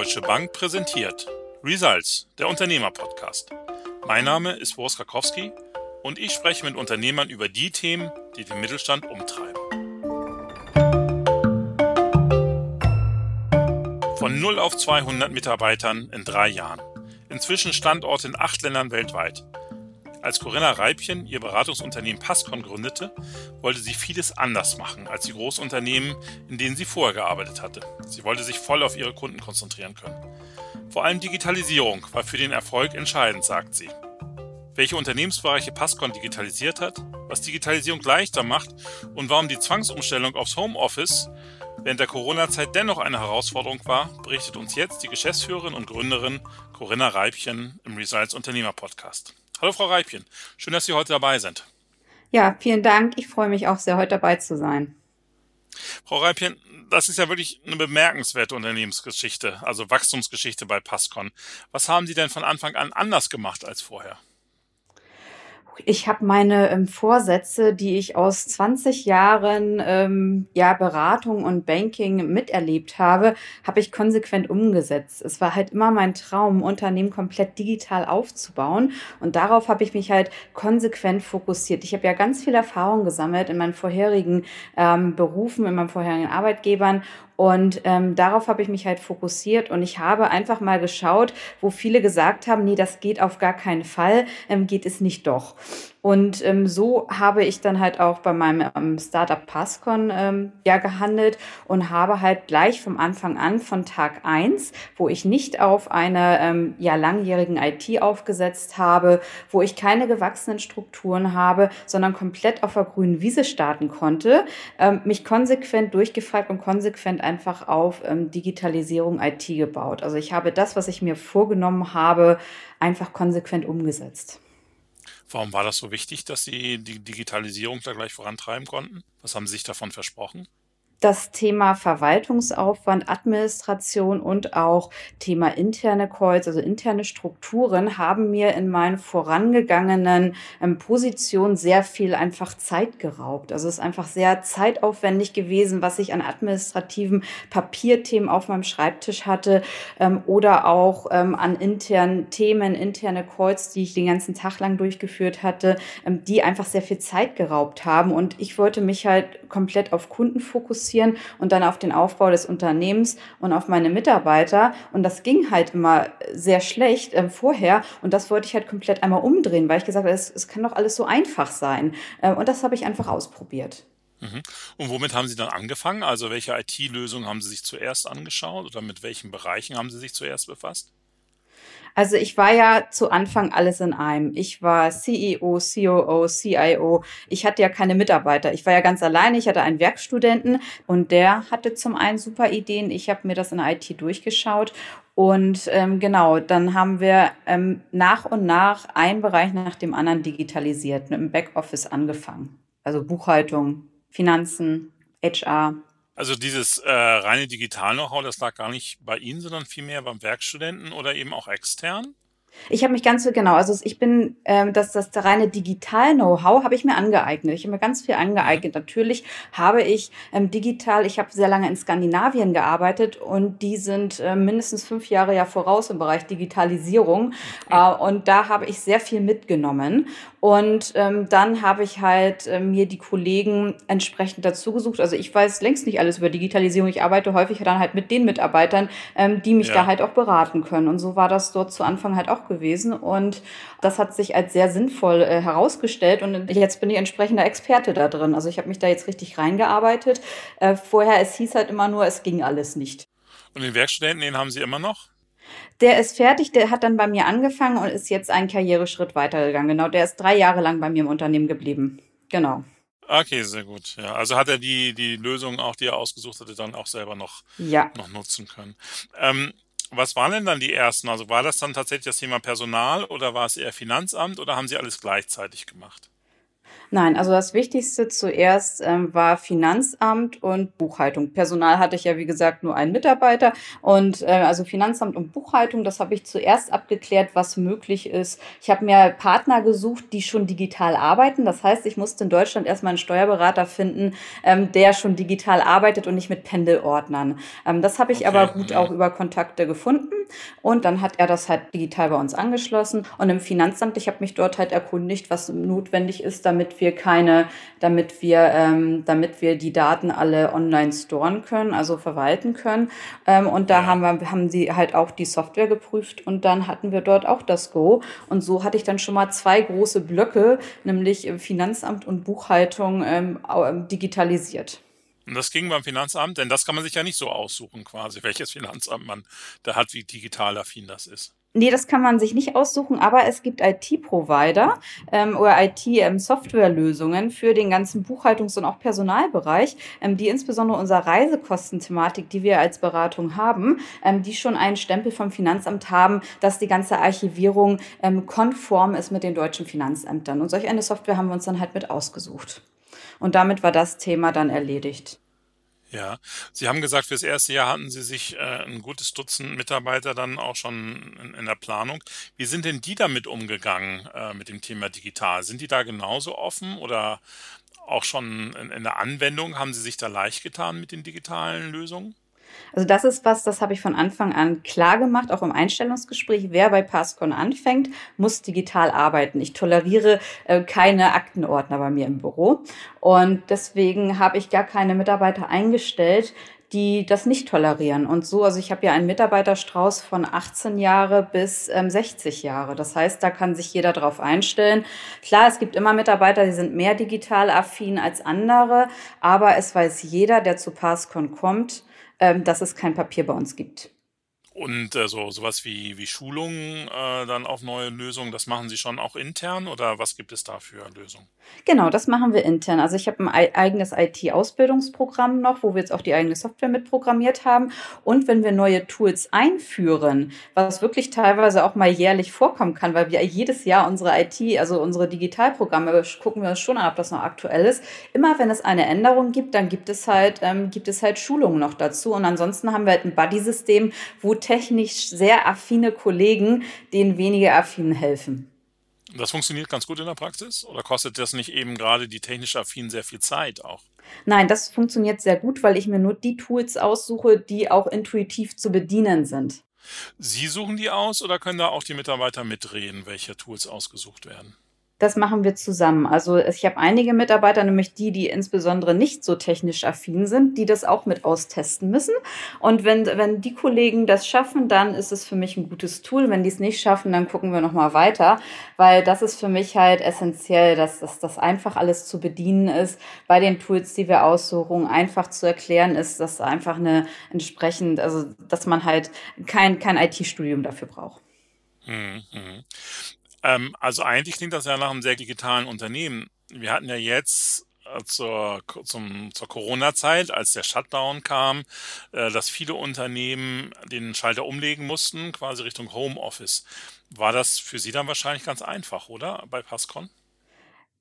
Deutsche Bank präsentiert Results, der Unternehmer-Podcast. Mein Name ist Boris Rakowski und ich spreche mit Unternehmern über die Themen, die den Mittelstand umtreiben. Von 0 auf 200 Mitarbeitern in drei Jahren. Inzwischen Standorte in acht Ländern weltweit. Als Corinna Reibchen ihr Beratungsunternehmen Passcon gründete, wollte sie vieles anders machen als die Großunternehmen, in denen sie vorher gearbeitet hatte. Sie wollte sich voll auf ihre Kunden konzentrieren können. Vor allem Digitalisierung war für den Erfolg entscheidend, sagt sie. Welche Unternehmensbereiche Passcon digitalisiert hat, was Digitalisierung leichter macht und warum die Zwangsumstellung aufs Homeoffice während der Corona-Zeit dennoch eine Herausforderung war, berichtet uns jetzt die Geschäftsführerin und Gründerin Corinna Reibchen im Results Unternehmer Podcast. Hallo Frau Reibchen, schön, dass Sie heute dabei sind. Ja, vielen Dank. Ich freue mich auch sehr, heute dabei zu sein. Frau Reibchen, das ist ja wirklich eine bemerkenswerte Unternehmensgeschichte, also Wachstumsgeschichte bei Passcon. Was haben Sie denn von Anfang an anders gemacht als vorher? Ich habe meine ähm, Vorsätze, die ich aus 20 Jahren ähm, ja, Beratung und Banking miterlebt habe, habe ich konsequent umgesetzt. Es war halt immer mein Traum, Unternehmen komplett digital aufzubauen. Und darauf habe ich mich halt konsequent fokussiert. Ich habe ja ganz viel Erfahrung gesammelt in meinen vorherigen ähm, Berufen, in meinen vorherigen Arbeitgebern und ähm, darauf habe ich mich halt fokussiert und ich habe einfach mal geschaut, wo viele gesagt haben, nee, das geht auf gar keinen Fall, ähm, geht es nicht doch. Und ähm, so habe ich dann halt auch bei meinem ähm, Startup Passcon ähm, ja gehandelt und habe halt gleich vom Anfang an von Tag eins, wo ich nicht auf einer ähm, ja langjährigen IT aufgesetzt habe, wo ich keine gewachsenen Strukturen habe, sondern komplett auf der grünen Wiese starten konnte, ähm, mich konsequent durchgefragt und konsequent einfach auf ähm, Digitalisierung IT gebaut. Also ich habe das, was ich mir vorgenommen habe, einfach konsequent umgesetzt. Warum war das so wichtig, dass Sie die Digitalisierung da gleich vorantreiben konnten? Was haben Sie sich davon versprochen? Das Thema Verwaltungsaufwand, Administration und auch Thema interne Calls, also interne Strukturen, haben mir in meinen vorangegangenen ähm, Positionen sehr viel einfach Zeit geraubt. Also es ist einfach sehr zeitaufwendig gewesen, was ich an administrativen Papierthemen auf meinem Schreibtisch hatte ähm, oder auch ähm, an internen Themen, interne Calls, die ich den ganzen Tag lang durchgeführt hatte, die einfach sehr viel Zeit geraubt haben. Und ich wollte mich halt komplett auf Kunden fokussieren und dann auf den Aufbau des Unternehmens und auf meine Mitarbeiter. Und das ging halt immer sehr schlecht äh, vorher. Und das wollte ich halt komplett einmal umdrehen, weil ich gesagt habe, es, es kann doch alles so einfach sein. Äh, und das habe ich einfach ausprobiert. Mhm. Und womit haben Sie dann angefangen? Also welche IT-Lösungen haben Sie sich zuerst angeschaut oder mit welchen Bereichen haben Sie sich zuerst befasst? Also ich war ja zu Anfang alles in einem. Ich war CEO, COO, CIO. Ich hatte ja keine Mitarbeiter. Ich war ja ganz alleine. Ich hatte einen Werkstudenten und der hatte zum einen super Ideen. Ich habe mir das in IT durchgeschaut und ähm, genau, dann haben wir ähm, nach und nach einen Bereich nach dem anderen digitalisiert, mit dem Backoffice angefangen. Also Buchhaltung, Finanzen, HR, also dieses äh, reine Digital-Know-how, das lag gar nicht bei Ihnen, sondern vielmehr beim Werkstudenten oder eben auch extern? Ich habe mich ganz genau, also ich bin, ähm, das, das reine Digital-Know-how habe ich mir angeeignet. Ich habe mir ganz viel angeeignet. Natürlich habe ich ähm, digital, ich habe sehr lange in Skandinavien gearbeitet und die sind äh, mindestens fünf Jahre ja voraus im Bereich Digitalisierung. Äh, und da habe ich sehr viel mitgenommen. Und ähm, dann habe ich halt äh, mir die Kollegen entsprechend dazu gesucht. Also ich weiß längst nicht alles über Digitalisierung. Ich arbeite häufig dann halt mit den Mitarbeitern, ähm, die mich ja. da halt auch beraten können. Und so war das dort zu Anfang halt auch gewesen. Und das hat sich als sehr sinnvoll äh, herausgestellt. Und jetzt bin ich entsprechender Experte da drin. Also ich habe mich da jetzt richtig reingearbeitet. Äh, vorher, es hieß halt immer nur, es ging alles nicht. Und den Werkstudenten, den haben Sie immer noch? Der ist fertig, der hat dann bei mir angefangen und ist jetzt einen Karriereschritt weitergegangen. Genau, der ist drei Jahre lang bei mir im Unternehmen geblieben. Genau. Okay, sehr gut. Ja, also hat er die, die Lösung auch, die er ausgesucht hatte, dann auch selber noch, ja. noch nutzen können. Ähm, was waren denn dann die ersten? Also war das dann tatsächlich das Thema Personal oder war es eher Finanzamt oder haben Sie alles gleichzeitig gemacht? Nein, also das Wichtigste zuerst ähm, war Finanzamt und Buchhaltung. Personal hatte ich ja, wie gesagt, nur einen Mitarbeiter. Und äh, also Finanzamt und Buchhaltung, das habe ich zuerst abgeklärt, was möglich ist. Ich habe mir Partner gesucht, die schon digital arbeiten. Das heißt, ich musste in Deutschland erstmal einen Steuerberater finden, ähm, der schon digital arbeitet und nicht mit Pendelordnern. Ähm, das habe ich okay. aber gut auch über Kontakte gefunden. Und dann hat er das halt digital bei uns angeschlossen. Und im Finanzamt, ich habe mich dort halt erkundigt, was notwendig ist, damit wir keine, damit wir, ähm, damit wir die Daten alle online storen können, also verwalten können. Ähm, und da haben wir, haben sie halt auch die Software geprüft und dann hatten wir dort auch das Go. Und so hatte ich dann schon mal zwei große Blöcke, nämlich Finanzamt und Buchhaltung ähm, digitalisiert. Und das ging beim Finanzamt, denn das kann man sich ja nicht so aussuchen, quasi, welches Finanzamt man da hat, wie digital affin das ist. Nee, das kann man sich nicht aussuchen, aber es gibt IT-Provider ähm, oder IT-Softwarelösungen ähm, für den ganzen Buchhaltungs- und auch Personalbereich, ähm, die insbesondere unsere Reisekostenthematik, die wir als Beratung haben, ähm, die schon einen Stempel vom Finanzamt haben, dass die ganze Archivierung ähm, konform ist mit den deutschen Finanzämtern. Und solch eine Software haben wir uns dann halt mit ausgesucht. Und damit war das Thema dann erledigt. Ja, Sie haben gesagt, fürs erste Jahr hatten Sie sich äh, ein gutes Dutzend Mitarbeiter dann auch schon in, in der Planung. Wie sind denn die damit umgegangen äh, mit dem Thema digital? Sind die da genauso offen oder auch schon in, in der Anwendung? Haben Sie sich da leicht getan mit den digitalen Lösungen? Also das ist was, das habe ich von Anfang an klar gemacht, auch im Einstellungsgespräch. Wer bei Passcon anfängt, muss digital arbeiten. Ich toleriere äh, keine Aktenordner bei mir im Büro. Und deswegen habe ich gar keine Mitarbeiter eingestellt, die das nicht tolerieren. Und so, also ich habe ja einen Mitarbeiterstrauß von 18 Jahre bis ähm, 60 Jahre. Das heißt, da kann sich jeder drauf einstellen. Klar, es gibt immer Mitarbeiter, die sind mehr digital affin als andere, aber es weiß jeder, der zu Passcon kommt, ähm, dass es kein Papier bei uns gibt. Und äh, so sowas wie, wie Schulungen äh, dann auf neue Lösungen, das machen Sie schon auch intern oder was gibt es da für Lösungen? Genau, das machen wir intern. Also ich habe ein eigenes IT-Ausbildungsprogramm noch, wo wir jetzt auch die eigene Software mitprogrammiert haben. Und wenn wir neue Tools einführen, was wirklich teilweise auch mal jährlich vorkommen kann, weil wir jedes Jahr unsere IT, also unsere Digitalprogramme, gucken wir uns schon an, ob das noch aktuell ist. Immer wenn es eine Änderung gibt, dann gibt es halt, ähm, gibt es halt Schulungen noch dazu. Und ansonsten haben wir halt ein Buddy-System, wo technisch sehr affine Kollegen denen weniger affinen helfen. Das funktioniert ganz gut in der Praxis oder kostet das nicht eben gerade die technisch affinen sehr viel Zeit auch? Nein, das funktioniert sehr gut, weil ich mir nur die Tools aussuche, die auch intuitiv zu bedienen sind. Sie suchen die aus oder können da auch die Mitarbeiter mitreden, welche Tools ausgesucht werden? Das machen wir zusammen. Also ich habe einige Mitarbeiter, nämlich die, die insbesondere nicht so technisch affin sind, die das auch mit austesten müssen. Und wenn, wenn die Kollegen das schaffen, dann ist es für mich ein gutes Tool. Wenn die es nicht schaffen, dann gucken wir nochmal weiter, weil das ist für mich halt essentiell, dass, dass das einfach alles zu bedienen ist. Bei den Tools, die wir aussuchen, einfach zu erklären ist, dass einfach eine entsprechend, also dass man halt kein, kein IT-Studium dafür braucht. Ähm, also eigentlich klingt das ja nach einem sehr digitalen Unternehmen. Wir hatten ja jetzt äh, zur, zur Corona-Zeit, als der Shutdown kam, äh, dass viele Unternehmen den Schalter umlegen mussten, quasi Richtung Homeoffice. War das für Sie dann wahrscheinlich ganz einfach, oder? Bei Passcon?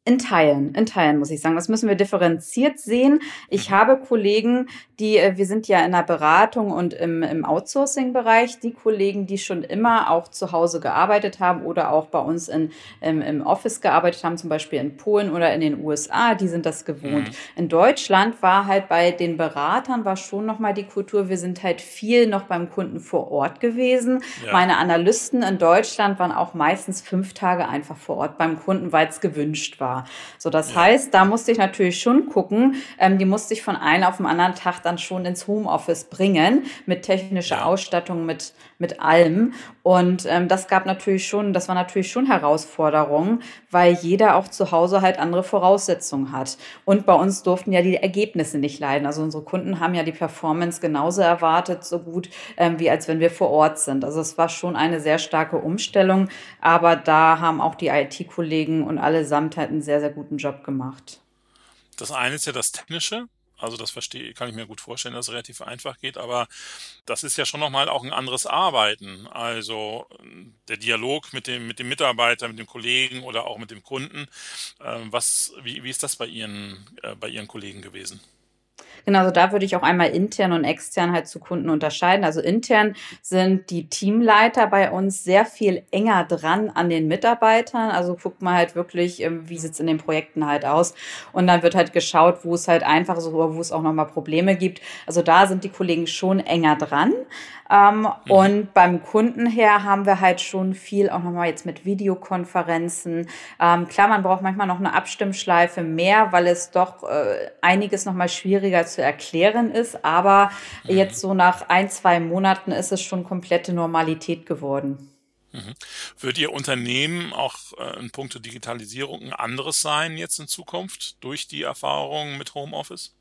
In Teilen, in Teilen muss ich sagen. Das müssen wir differenziert sehen. Ich mhm. habe Kollegen, die, äh, wir sind ja in der Beratung und im, im Outsourcing-Bereich, die Kollegen, die schon immer auch zu Hause gearbeitet haben oder auch bei uns in, im, im Office gearbeitet haben, zum Beispiel in Polen oder in den USA, die sind das gewohnt. Mhm. In Deutschland war halt bei den Beratern war schon nochmal die Kultur, wir sind halt viel noch beim Kunden vor Ort gewesen. Ja. Meine Analysten in Deutschland waren auch meistens fünf Tage einfach vor Ort beim Kunden, weil es gewünscht war. So, das ja. heißt, da musste ich natürlich schon gucken, ähm, die musste ich von einem auf den anderen Tag dann schon ins Homeoffice bringen, mit technischer ja. Ausstattung, mit, mit allem. Und ähm, das gab natürlich schon, das war natürlich schon Herausforderung, weil jeder auch zu Hause halt andere Voraussetzungen hat. Und bei uns durften ja die Ergebnisse nicht leiden. Also unsere Kunden haben ja die Performance genauso erwartet, so gut, ähm, wie als wenn wir vor Ort sind. Also es war schon eine sehr starke Umstellung, aber da haben auch die IT-Kollegen und allesamt halt einen sehr, sehr guten Job gemacht. Das eine ist ja das Technische, Also das verstehe, kann ich mir gut vorstellen, dass es relativ einfach geht, aber das ist ja schon nochmal auch ein anderes Arbeiten. Also der Dialog mit dem, mit dem Mitarbeiter, mit dem Kollegen oder auch mit dem Kunden. Äh, was, wie, wie ist das bei Ihren, äh, bei Ihren Kollegen gewesen? Genau, also da würde ich auch einmal intern und extern halt zu Kunden unterscheiden. Also intern sind die Teamleiter bei uns sehr viel enger dran an den Mitarbeitern. Also guckt man halt wirklich, ähm, wie sieht es in den Projekten halt aus. Und dann wird halt geschaut, wo es halt einfach oder wo es auch nochmal Probleme gibt. Also da sind die Kollegen schon enger dran. Ähm, mhm. Und beim Kunden her haben wir halt schon viel auch nochmal jetzt mit Videokonferenzen. Ähm, klar, man braucht manchmal noch eine Abstimmschleife mehr, weil es doch äh, einiges nochmal schwieriger zu erklären ist. Aber mhm. jetzt so nach ein, zwei Monaten ist es schon komplette Normalität geworden. Mhm. Wird Ihr Unternehmen auch äh, in puncto Digitalisierung ein anderes sein jetzt in Zukunft durch die Erfahrungen mit Homeoffice?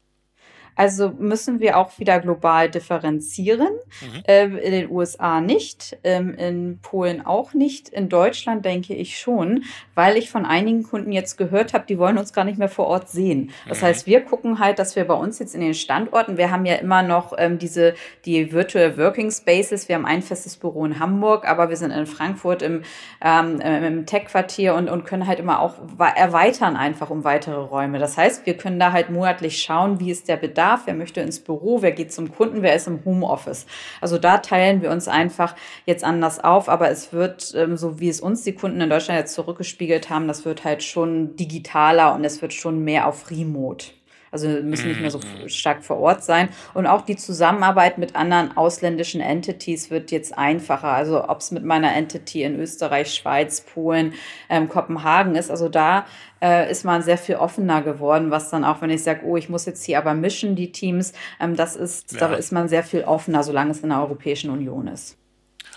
Also müssen wir auch wieder global differenzieren. Mhm. Ähm, in den USA nicht, ähm, in Polen auch nicht, in Deutschland denke ich schon, weil ich von einigen Kunden jetzt gehört habe, die wollen uns gar nicht mehr vor Ort sehen. Das mhm. heißt, wir gucken halt, dass wir bei uns jetzt in den Standorten, wir haben ja immer noch ähm, diese die Virtual Working Spaces. Wir haben ein festes Büro in Hamburg, aber wir sind in Frankfurt im, ähm, im Tech-Quartier und, und können halt immer auch erweitern einfach um weitere Räume. Das heißt, wir können da halt monatlich schauen, wie ist der Bedarf darf, wer möchte ins Büro, wer geht zum Kunden, wer ist im Homeoffice. Also da teilen wir uns einfach jetzt anders auf, aber es wird, ähm, so wie es uns die Kunden in Deutschland jetzt zurückgespiegelt haben, das wird halt schon digitaler und es wird schon mehr auf Remote. Also müssen nicht mehr so mhm. stark vor Ort sein. Und auch die Zusammenarbeit mit anderen ausländischen Entities wird jetzt einfacher. Also ob es mit meiner Entity in Österreich, Schweiz, Polen, ähm, Kopenhagen ist. Also da äh, ist man sehr viel offener geworden, was dann auch, wenn ich sage, oh, ich muss jetzt hier aber mischen, die Teams, ähm, das ist, ja. da ist man sehr viel offener, solange es in der Europäischen Union ist.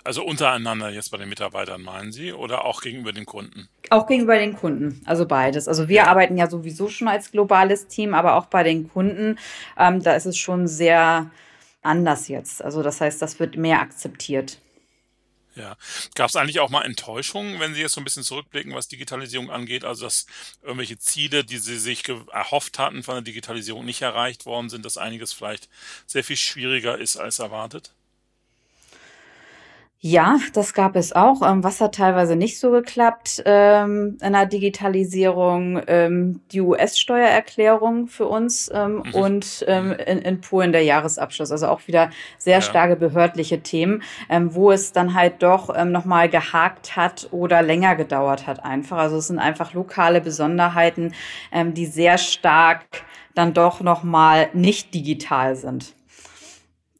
Also untereinander jetzt bei den Mitarbeitern meinen Sie oder auch gegenüber den Kunden? Auch gegenüber den Kunden, also beides. Also wir ja. arbeiten ja sowieso schon als globales Team, aber auch bei den Kunden, ähm, da ist es schon sehr anders jetzt. Also das heißt, das wird mehr akzeptiert. Ja. Gab es eigentlich auch mal Enttäuschungen, wenn Sie jetzt so ein bisschen zurückblicken, was Digitalisierung angeht? Also, dass irgendwelche Ziele, die Sie sich erhofft hatten von der Digitalisierung, nicht erreicht worden sind, dass einiges vielleicht sehr viel schwieriger ist als erwartet? Ja, das gab es auch. Ähm, was hat teilweise nicht so geklappt ähm, in der Digitalisierung? Ähm, die US-Steuererklärung für uns ähm, mhm. und ähm, in, in Polen der Jahresabschluss. Also auch wieder sehr ja. starke behördliche Themen, ähm, wo es dann halt doch ähm, nochmal gehakt hat oder länger gedauert hat einfach. Also es sind einfach lokale Besonderheiten, ähm, die sehr stark dann doch nochmal nicht digital sind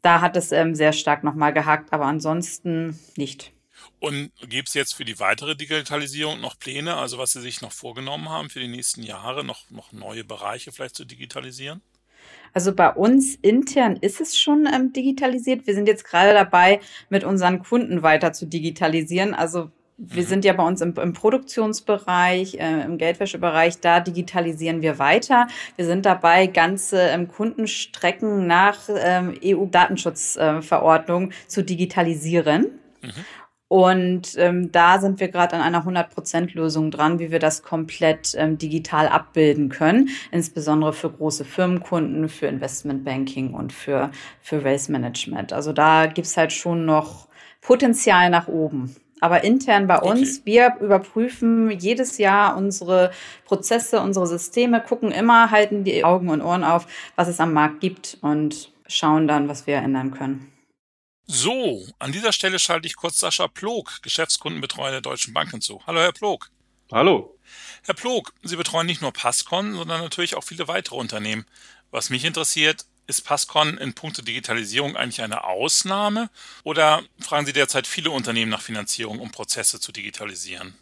da hat es ähm, sehr stark nochmal gehakt, aber ansonsten nicht. Und gibt es jetzt für die weitere Digitalisierung noch Pläne, also was Sie sich noch vorgenommen haben für die nächsten Jahre, noch, noch neue Bereiche vielleicht zu digitalisieren? Also bei uns intern ist es schon ähm, digitalisiert. Wir sind jetzt gerade dabei, mit unseren Kunden weiter zu digitalisieren. Also wir mhm. sind ja bei uns im, im Produktionsbereich, äh, im Geldwäschebereich, da digitalisieren wir weiter. Wir sind dabei, ganze ähm, Kundenstrecken nach ähm, EU-Datenschutzverordnung äh, zu digitalisieren. Mhm. Und ähm, da sind wir gerade an einer 100%-Lösung dran, wie wir das komplett ähm, digital abbilden können, insbesondere für große Firmenkunden, für Investmentbanking und für, für Race Management. Also da gibt's halt schon noch Potenzial nach oben. Aber intern bei uns, okay. wir überprüfen jedes Jahr unsere Prozesse, unsere Systeme, gucken immer, halten die Augen und Ohren auf, was es am Markt gibt und schauen dann, was wir ändern können. So, an dieser Stelle schalte ich kurz Sascha Plog, Geschäftskundenbetreuer der Deutschen Bank hinzu. Hallo, Herr Plog. Hallo. Herr Plog, Sie betreuen nicht nur Passcon, sondern natürlich auch viele weitere Unternehmen. Was mich interessiert, ist Passcon in puncto Digitalisierung eigentlich eine Ausnahme oder fragen Sie derzeit viele Unternehmen nach Finanzierung, um Prozesse zu digitalisieren?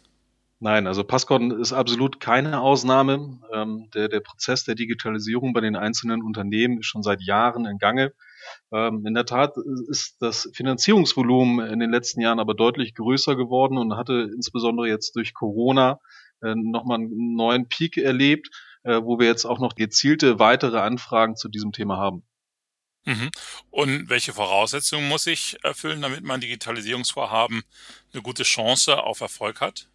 Nein, also Passcon ist absolut keine Ausnahme. Ähm, der, der Prozess der Digitalisierung bei den einzelnen Unternehmen ist schon seit Jahren in Gange. Ähm, in der Tat ist das Finanzierungsvolumen in den letzten Jahren aber deutlich größer geworden und hatte insbesondere jetzt durch Corona äh, nochmal einen neuen Peak erlebt äh, wo wir jetzt auch noch gezielte weitere Anfragen zu diesem Thema haben. Mhm. Und welche Voraussetzungen muss ich erfüllen, damit mein Digitalisierungsvorhaben eine gute Chance auf Erfolg hat?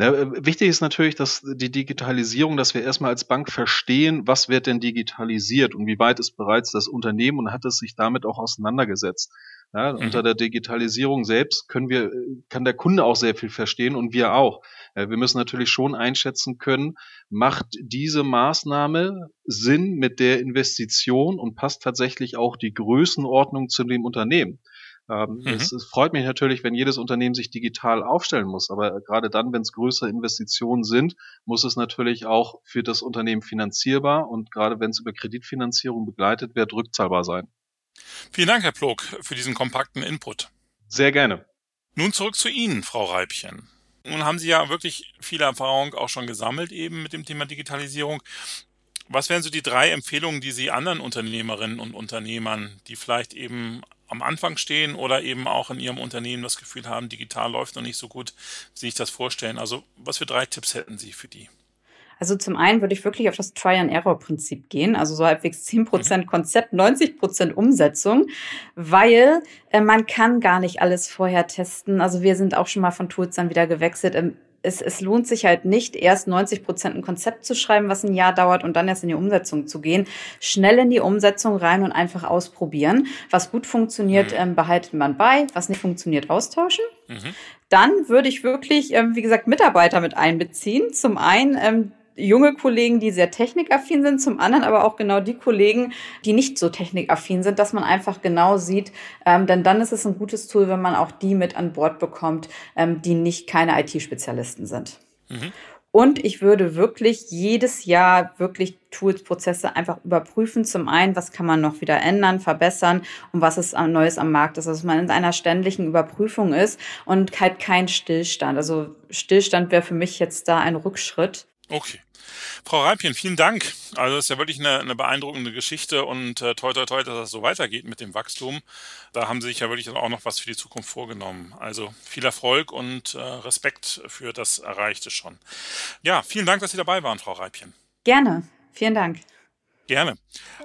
Ja, äh, wichtig ist natürlich, dass die Digitalisierung, dass wir erstmal als Bank verstehen, was wird denn digitalisiert und wie weit ist bereits das Unternehmen und hat es sich damit auch auseinandergesetzt. Ja, mhm. Unter der Digitalisierung selbst können wir, kann der Kunde auch sehr viel verstehen und wir auch. Wir müssen natürlich schon einschätzen können, macht diese Maßnahme Sinn mit der Investition und passt tatsächlich auch die Größenordnung zu dem Unternehmen. Ähm, mhm. es, es, freut mich natürlich, wenn jedes Unternehmen sich digital aufstellen muss, aber gerade dann, wenn es größere Investitionen sind, muss es natürlich auch für das Unternehmen finanzierbar und gerade wenn es über Kreditfinanzierung begleitet wird, rückzahlbar sein. Vielen Dank, Herr Plog, für diesen kompakten Input. Sehr gerne. Nun zurück zu Ihnen, Frau Reibchen. Nun haben Sie ja wirklich viel Erfahrung auch schon gesammelt eben mit dem Thema Digitalisierung. Was wären so die drei Empfehlungen, die Sie anderen Unternehmerinnen und Unternehmern, die vielleicht eben am Anfang stehen oder eben auch in ihrem Unternehmen das Gefühl haben, digital läuft noch nicht so gut, wie sich das vorstellen? Also was für drei Tipps hätten Sie für die? Also zum einen würde ich wirklich auf das Try-and-Error-Prinzip gehen, also so halbwegs 10% mhm. Konzept, 90% Umsetzung, weil äh, man kann gar nicht alles vorher testen. Also wir sind auch schon mal von Tools dann wieder gewechselt. Ähm, es, es lohnt sich halt nicht, erst 90 Prozent ein Konzept zu schreiben, was ein Jahr dauert und dann erst in die Umsetzung zu gehen. Schnell in die Umsetzung rein und einfach ausprobieren. Was gut funktioniert, mhm. ähm, behaltet man bei. Was nicht funktioniert, austauschen. Mhm. Dann würde ich wirklich, ähm, wie gesagt, Mitarbeiter mit einbeziehen. Zum einen ähm, junge Kollegen, die sehr technikaffin sind, zum anderen aber auch genau die Kollegen, die nicht so technikaffin sind, dass man einfach genau sieht, ähm, denn dann ist es ein gutes Tool, wenn man auch die mit an Bord bekommt, ähm, die nicht keine IT-Spezialisten sind. Mhm. Und ich würde wirklich jedes Jahr wirklich Tools, Prozesse einfach überprüfen. Zum einen, was kann man noch wieder ändern, verbessern und was ist Neues am Markt ist. Also, dass man in einer ständigen Überprüfung ist und halt kein Stillstand. Also Stillstand wäre für mich jetzt da ein Rückschritt. Okay. Frau Reipchen, vielen Dank. Also das ist ja wirklich eine, eine beeindruckende Geschichte und äh, toi toi toi, dass das so weitergeht mit dem Wachstum. Da haben Sie sich ja wirklich auch noch was für die Zukunft vorgenommen. Also viel Erfolg und äh, Respekt für das Erreichte schon. Ja, vielen Dank, dass Sie dabei waren, Frau Reipchen. Gerne. Vielen Dank. Gerne.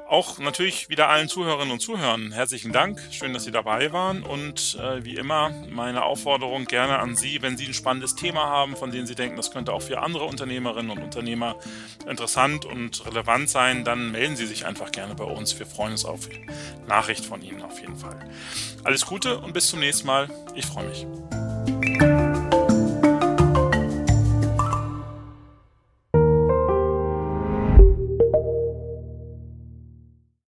Auch natürlich wieder allen Zuhörerinnen und Zuhörern herzlichen Dank. Schön, dass Sie dabei waren. Und äh, wie immer meine Aufforderung gerne an Sie, wenn Sie ein spannendes Thema haben, von dem Sie denken, das könnte auch für andere Unternehmerinnen und Unternehmer interessant und relevant sein, dann melden Sie sich einfach gerne bei uns. Wir freuen uns auf Nachricht von Ihnen auf jeden Fall. Alles Gute und bis zum nächsten Mal. Ich freue mich.